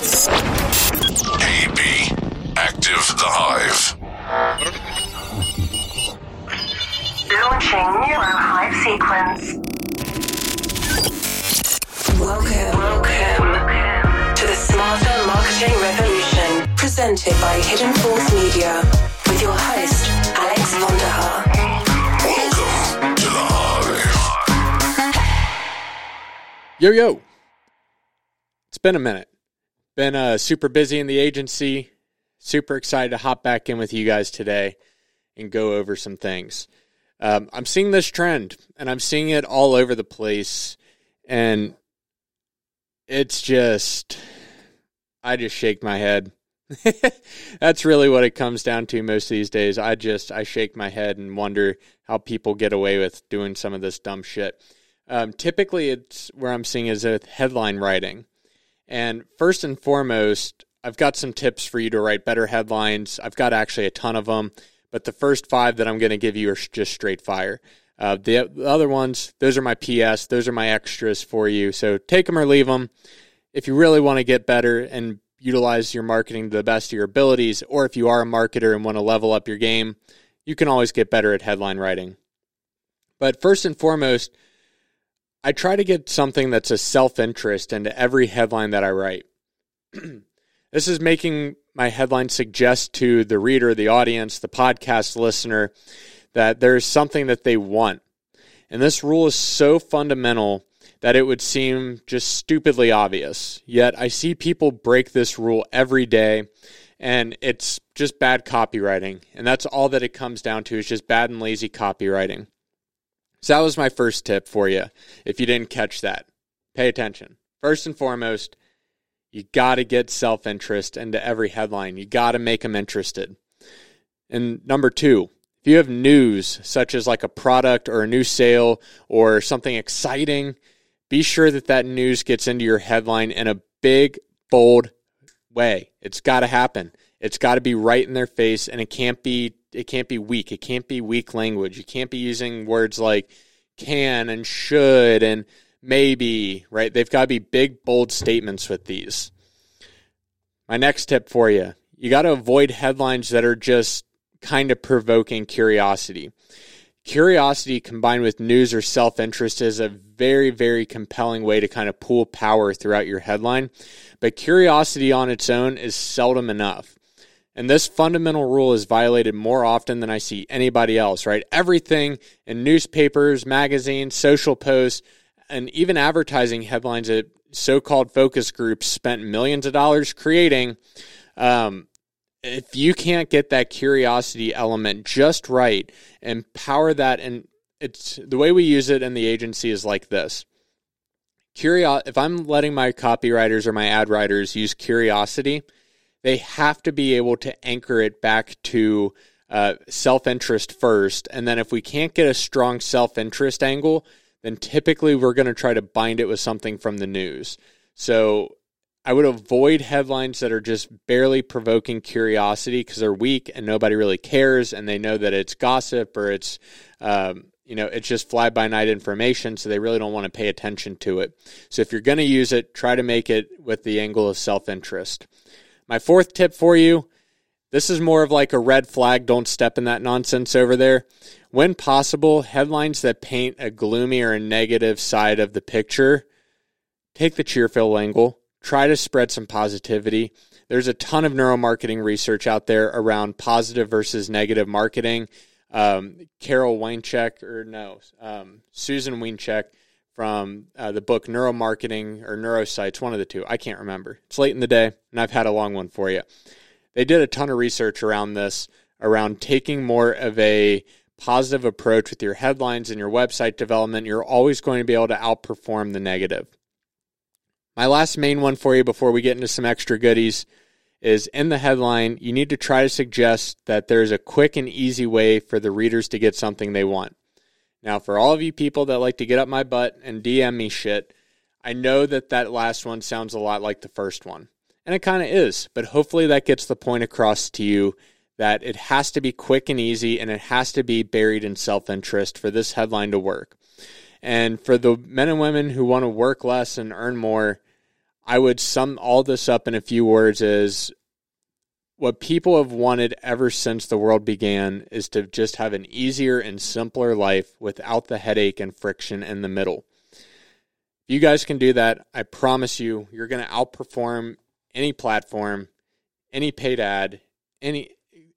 AB, active the hive. Launching neurohive sequence. Welcome, welcome to the Smarter Marketing Revolution, presented by Hidden Force Media, with your host, Alex Vonderhaar. Welcome to the hive. Yo, yo. It's been a minute. Been uh, super busy in the agency. Super excited to hop back in with you guys today and go over some things. Um, I'm seeing this trend, and I'm seeing it all over the place. And it's just, I just shake my head. That's really what it comes down to most of these days. I just, I shake my head and wonder how people get away with doing some of this dumb shit. Um, typically, it's where I'm seeing is with headline writing. And first and foremost, I've got some tips for you to write better headlines. I've got actually a ton of them, but the first five that I'm going to give you are just straight fire. Uh, the, the other ones, those are my PS, those are my extras for you. So take them or leave them. If you really want to get better and utilize your marketing to the best of your abilities, or if you are a marketer and want to level up your game, you can always get better at headline writing. But first and foremost, I try to get something that's a self interest into every headline that I write. this is making my headline suggest to the reader, the audience, the podcast listener that there's something that they want. And this rule is so fundamental that it would seem just stupidly obvious. Yet I see people break this rule every day, and it's just bad copywriting. And that's all that it comes down to is just bad and lazy copywriting. So that was my first tip for you. If you didn't catch that, pay attention. First and foremost, you got to get self interest into every headline. You got to make them interested. And number two, if you have news such as like a product or a new sale or something exciting, be sure that that news gets into your headline in a big, bold way. It's got to happen. It's got to be right in their face, and it can't be it can't be weak. It can't be weak language. You can't be using words like can and should and maybe, right? They've got to be big, bold statements with these. My next tip for you you got to avoid headlines that are just kind of provoking curiosity. Curiosity combined with news or self interest is a very, very compelling way to kind of pull power throughout your headline. But curiosity on its own is seldom enough. And this fundamental rule is violated more often than I see anybody else, right? Everything in newspapers, magazines, social posts, and even advertising headlines that so called focus groups spent millions of dollars creating. Um, if you can't get that curiosity element just right and power that and it's the way we use it in the agency is like this Curio- if i'm letting my copywriters or my ad writers use curiosity they have to be able to anchor it back to uh, self-interest first and then if we can't get a strong self-interest angle then typically we're going to try to bind it with something from the news so I would avoid headlines that are just barely provoking curiosity because they're weak and nobody really cares, and they know that it's gossip or it's, um, you know, it's just fly by night information, so they really don't want to pay attention to it. So if you're going to use it, try to make it with the angle of self interest. My fourth tip for you this is more of like a red flag. Don't step in that nonsense over there. When possible, headlines that paint a gloomy or a negative side of the picture, take the cheerful angle try to spread some positivity. There's a ton of neuromarketing research out there around positive versus negative marketing. Um, Carol Weinschenk, or no, um, Susan Weinschenk from uh, the book Neuromarketing or Neurosites, one of the two. I can't remember. It's late in the day, and I've had a long one for you. They did a ton of research around this, around taking more of a positive approach with your headlines and your website development. You're always going to be able to outperform the negative. My last main one for you before we get into some extra goodies is in the headline, you need to try to suggest that there's a quick and easy way for the readers to get something they want. Now, for all of you people that like to get up my butt and DM me shit, I know that that last one sounds a lot like the first one. And it kind of is, but hopefully that gets the point across to you that it has to be quick and easy and it has to be buried in self interest for this headline to work. And for the men and women who want to work less and earn more, I would sum all this up in a few words is what people have wanted ever since the world began is to just have an easier and simpler life without the headache and friction in the middle. If you guys can do that, I promise you, you're going to outperform any platform, any paid ad, any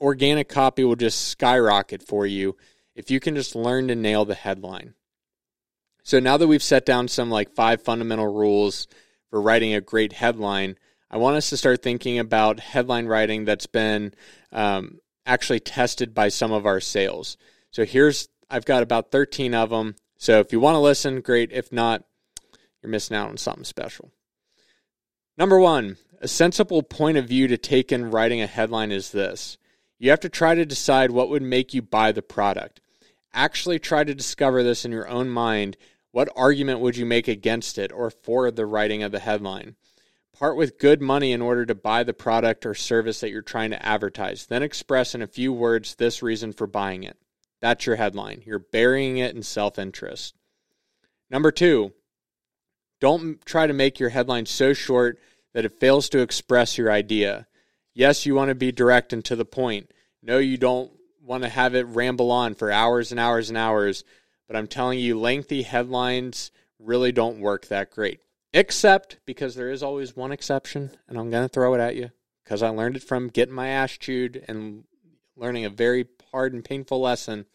organic copy will just skyrocket for you if you can just learn to nail the headline. So now that we've set down some like five fundamental rules for writing a great headline, I want us to start thinking about headline writing that's been um, actually tested by some of our sales. So here's, I've got about 13 of them. So if you want to listen, great. If not, you're missing out on something special. Number one, a sensible point of view to take in writing a headline is this you have to try to decide what would make you buy the product. Actually, try to discover this in your own mind. What argument would you make against it or for the writing of the headline? Part with good money in order to buy the product or service that you're trying to advertise. Then express in a few words this reason for buying it. That's your headline. You're burying it in self interest. Number two, don't try to make your headline so short that it fails to express your idea. Yes, you want to be direct and to the point. No, you don't want to have it ramble on for hours and hours and hours. But I'm telling you, lengthy headlines really don't work that great. Except because there is always one exception, and I'm going to throw it at you because I learned it from getting my ass chewed and learning a very hard and painful lesson.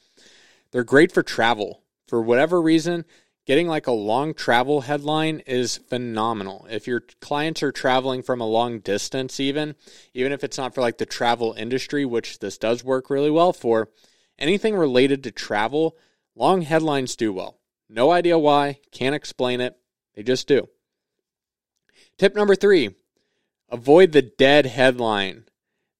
They're great for travel. For whatever reason, getting like a long travel headline is phenomenal. If your clients are traveling from a long distance, even, even if it's not for like the travel industry, which this does work really well for, anything related to travel, long headlines do well. No idea why, can't explain it, they just do. Tip number three avoid the dead headline.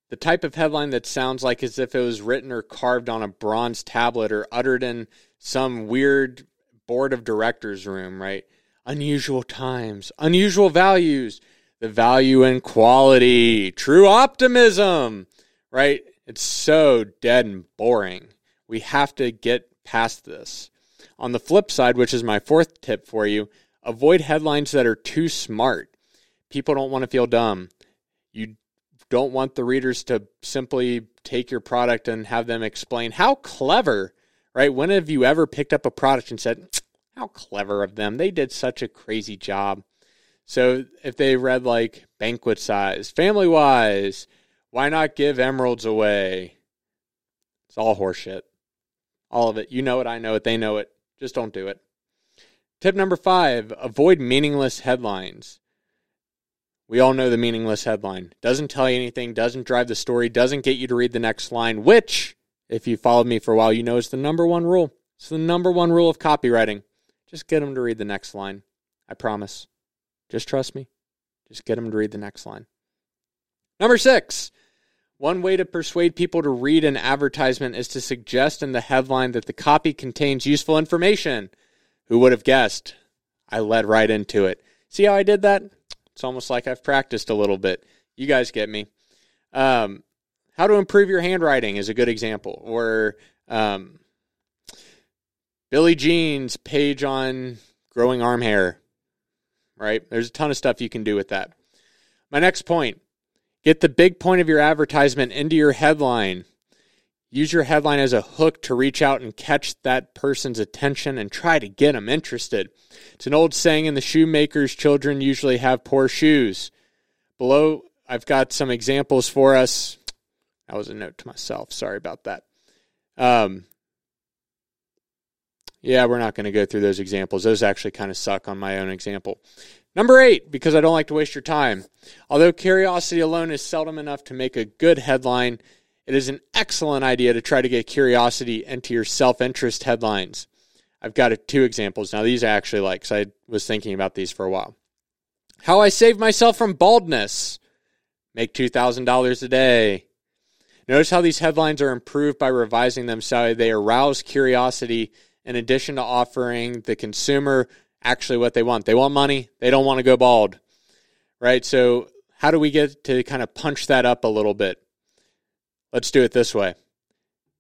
The type of headline that sounds like as if it was written or carved on a bronze tablet or uttered in some weird board of directors room, right? Unusual times, unusual values, the value in quality, true optimism, right? It's so dead and boring. We have to get past this. On the flip side, which is my fourth tip for you, avoid headlines that are too smart. People don't want to feel dumb. You don't want the readers to simply take your product and have them explain how clever, right? When have you ever picked up a product and said, how clever of them. They did such a crazy job. So if they read like banquet size, family wise, why not give emeralds away? It's all horseshit. All of it. You know it, I know it, they know it. Just don't do it. Tip number five avoid meaningless headlines. We all know the meaningless headline. Doesn't tell you anything, doesn't drive the story, doesn't get you to read the next line, which, if you followed me for a while, you know is the number one rule. It's the number one rule of copywriting. Just get them to read the next line. I promise. Just trust me. Just get them to read the next line. Number six. One way to persuade people to read an advertisement is to suggest in the headline that the copy contains useful information. Who would have guessed? I led right into it. See how I did that? It's almost like I've practiced a little bit. You guys get me. Um, how to improve your handwriting is a good example. Or um, Jean's page on growing arm hair, right? There's a ton of stuff you can do with that. My next point get the big point of your advertisement into your headline. Use your headline as a hook to reach out and catch that person's attention and try to get them interested. It's an old saying in the shoemaker's children usually have poor shoes. Below, I've got some examples for us. That was a note to myself. Sorry about that. Um, yeah, we're not going to go through those examples. Those actually kind of suck on my own example. Number eight, because I don't like to waste your time. Although curiosity alone is seldom enough to make a good headline, it is an excellent idea to try to get curiosity into your self interest headlines. I've got two examples. Now, these I actually like because I was thinking about these for a while. How I saved myself from baldness. Make $2,000 a day. Notice how these headlines are improved by revising them so they arouse curiosity in addition to offering the consumer actually what they want. They want money, they don't want to go bald, right? So, how do we get to kind of punch that up a little bit? Let's do it this way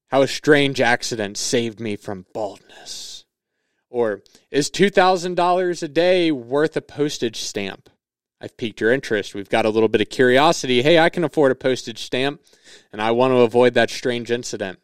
How a strange accident saved me from baldness. Or, is $2,000 a day worth a postage stamp? I've piqued your interest. We've got a little bit of curiosity. Hey, I can afford a postage stamp, and I want to avoid that strange incident.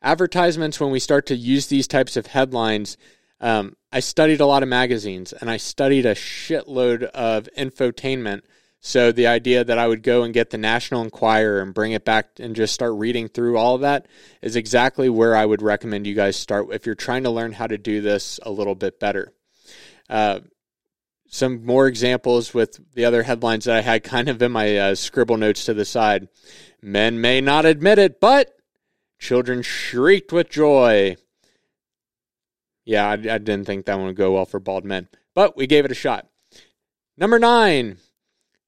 Advertisements, when we start to use these types of headlines, um, I studied a lot of magazines and I studied a shitload of infotainment. So the idea that I would go and get the National Enquirer and bring it back and just start reading through all of that is exactly where I would recommend you guys start if you're trying to learn how to do this a little bit better. Uh, some more examples with the other headlines that I had kind of in my uh, scribble notes to the side. Men may not admit it, but Children shrieked with joy. Yeah, I, I, didn't think that one would go well for bald men, but we gave it a shot. Number nine,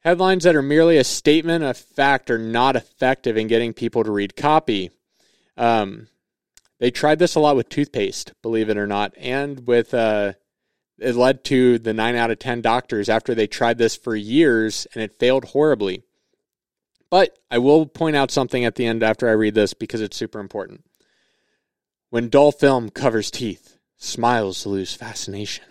headlines that are merely a statement of fact are not effective in getting people to read copy. Um, they tried this a lot with toothpaste, believe it or not, and with uh, it led to the nine out of ten doctors after they tried this for years and it failed horribly. But I will point out something at the end after I read this because it's super important. When dull film covers teeth, smiles lose fascination.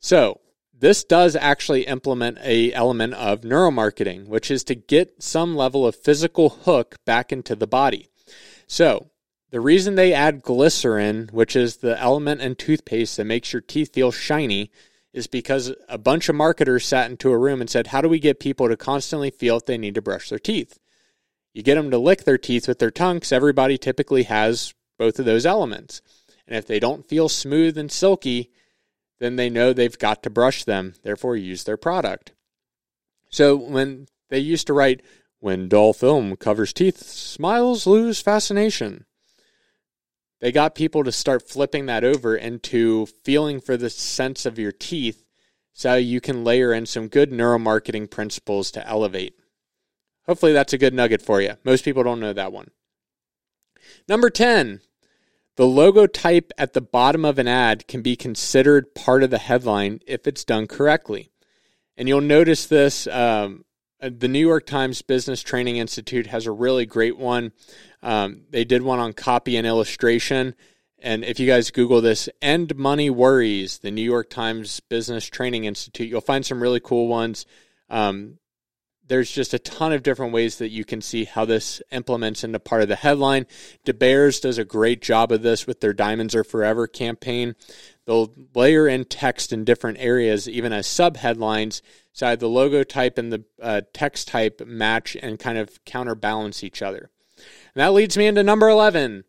So, this does actually implement a element of neuromarketing, which is to get some level of physical hook back into the body. So, the reason they add glycerin, which is the element in toothpaste that makes your teeth feel shiny, is because a bunch of marketers sat into a room and said, How do we get people to constantly feel if they need to brush their teeth? You get them to lick their teeth with their tongue because everybody typically has both of those elements. And if they don't feel smooth and silky, then they know they've got to brush them, therefore, use their product. So when they used to write, When dull film covers teeth, smiles lose fascination they got people to start flipping that over into feeling for the sense of your teeth so you can layer in some good neuromarketing principles to elevate. Hopefully, that's a good nugget for you. Most people don't know that one. Number 10, the logo type at the bottom of an ad can be considered part of the headline if it's done correctly. And you'll notice this. Um, the New York Times Business Training Institute has a really great one um, they did one on copy and illustration. And if you guys Google this, End Money Worries, the New York Times Business Training Institute, you'll find some really cool ones. Um, there's just a ton of different ways that you can see how this implements into part of the headline. DeBeers does a great job of this with their Diamonds Are Forever campaign. They'll layer in text in different areas, even as sub headlines, so the logo type and the uh, text type match and kind of counterbalance each other. And that leads me into number 11.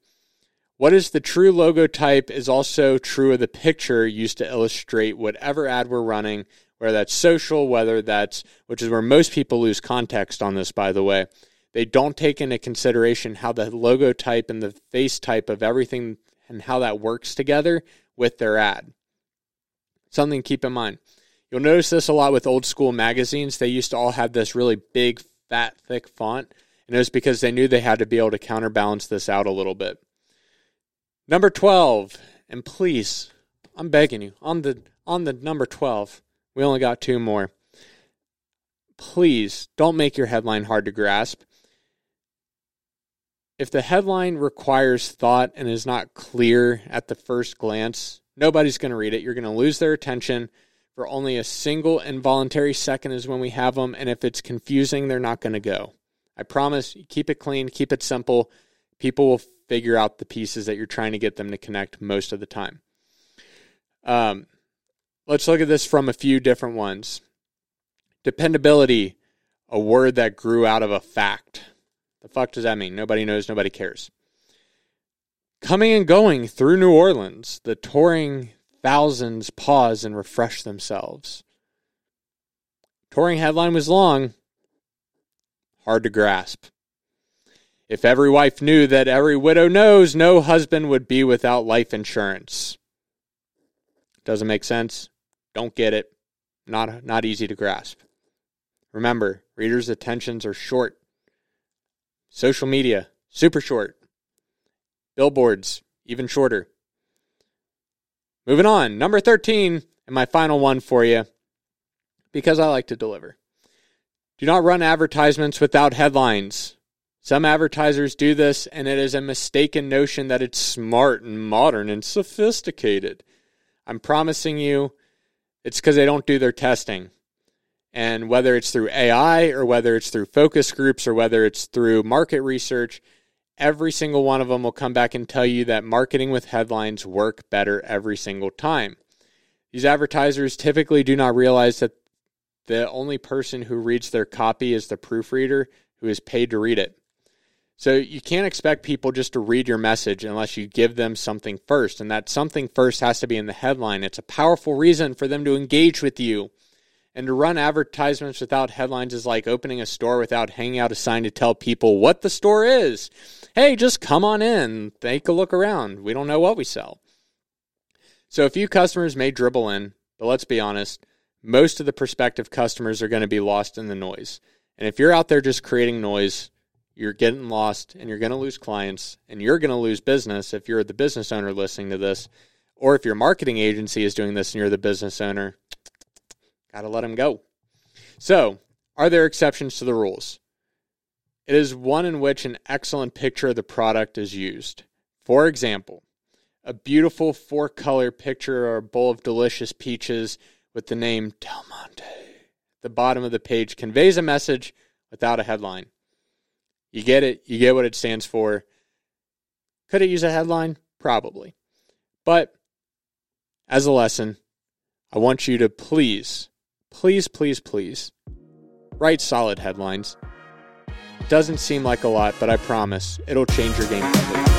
What is the true logo type is also true of the picture used to illustrate whatever ad we're running, whether that's social, whether that's, which is where most people lose context on this, by the way. They don't take into consideration how the logo type and the face type of everything and how that works together with their ad. Something to keep in mind. You'll notice this a lot with old school magazines. They used to all have this really big, fat, thick font. And it was because they knew they had to be able to counterbalance this out a little bit. Number 12, and please, I'm begging you, on the on the number 12, we only got two more. Please don't make your headline hard to grasp. If the headline requires thought and is not clear at the first glance, nobody's going to read it. You're going to lose their attention for only a single involuntary second is when we have them. And if it's confusing, they're not going to go. I promise, keep it clean, keep it simple. People will figure out the pieces that you're trying to get them to connect most of the time. Um, let's look at this from a few different ones. Dependability, a word that grew out of a fact. The fuck does that mean? Nobody knows, nobody cares. Coming and going through New Orleans, the touring thousands pause and refresh themselves. Touring headline was long, hard to grasp. If every wife knew that every widow knows, no husband would be without life insurance. Doesn't make sense. Don't get it. Not not easy to grasp. Remember, readers' attentions are short. Social media, super short. Billboards, even shorter. Moving on, number 13, and my final one for you, because I like to deliver. Do not run advertisements without headlines. Some advertisers do this, and it is a mistaken notion that it's smart and modern and sophisticated. I'm promising you, It's because they don't do their testing. And whether it's through AI or whether it's through focus groups or whether it's through market research, every single one of them will come back and tell you that marketing with headlines work better every single time. These advertisers typically do not realize that the only person who reads their copy is the proofreader who is paid to read it. So you can't expect people just to read your message unless you give them something first. And that something first has to be in the headline. It's a powerful reason for them to engage with you. And to run advertisements without headlines is like opening a store without hanging out a sign to tell people what the store is. Hey, just come on in, take a look around. We don't know what we sell. So a few customers may dribble in, but let's be honest, most of the prospective customers are going to be lost in the noise. And if you're out there just creating noise, you're getting lost and you're going to lose clients and you're going to lose business if you're the business owner listening to this. Or if your marketing agency is doing this and you're the business owner, got to let them go. So, are there exceptions to the rules? It is one in which an excellent picture of the product is used. For example, a beautiful four color picture or a bowl of delicious peaches with the name Del Monte at the bottom of the page conveys a message without a headline. You get it, you get what it stands for. Could it use a headline? Probably. But as a lesson, I want you to please, please, please, please write solid headlines. Doesn't seem like a lot, but I promise it'll change your game completely.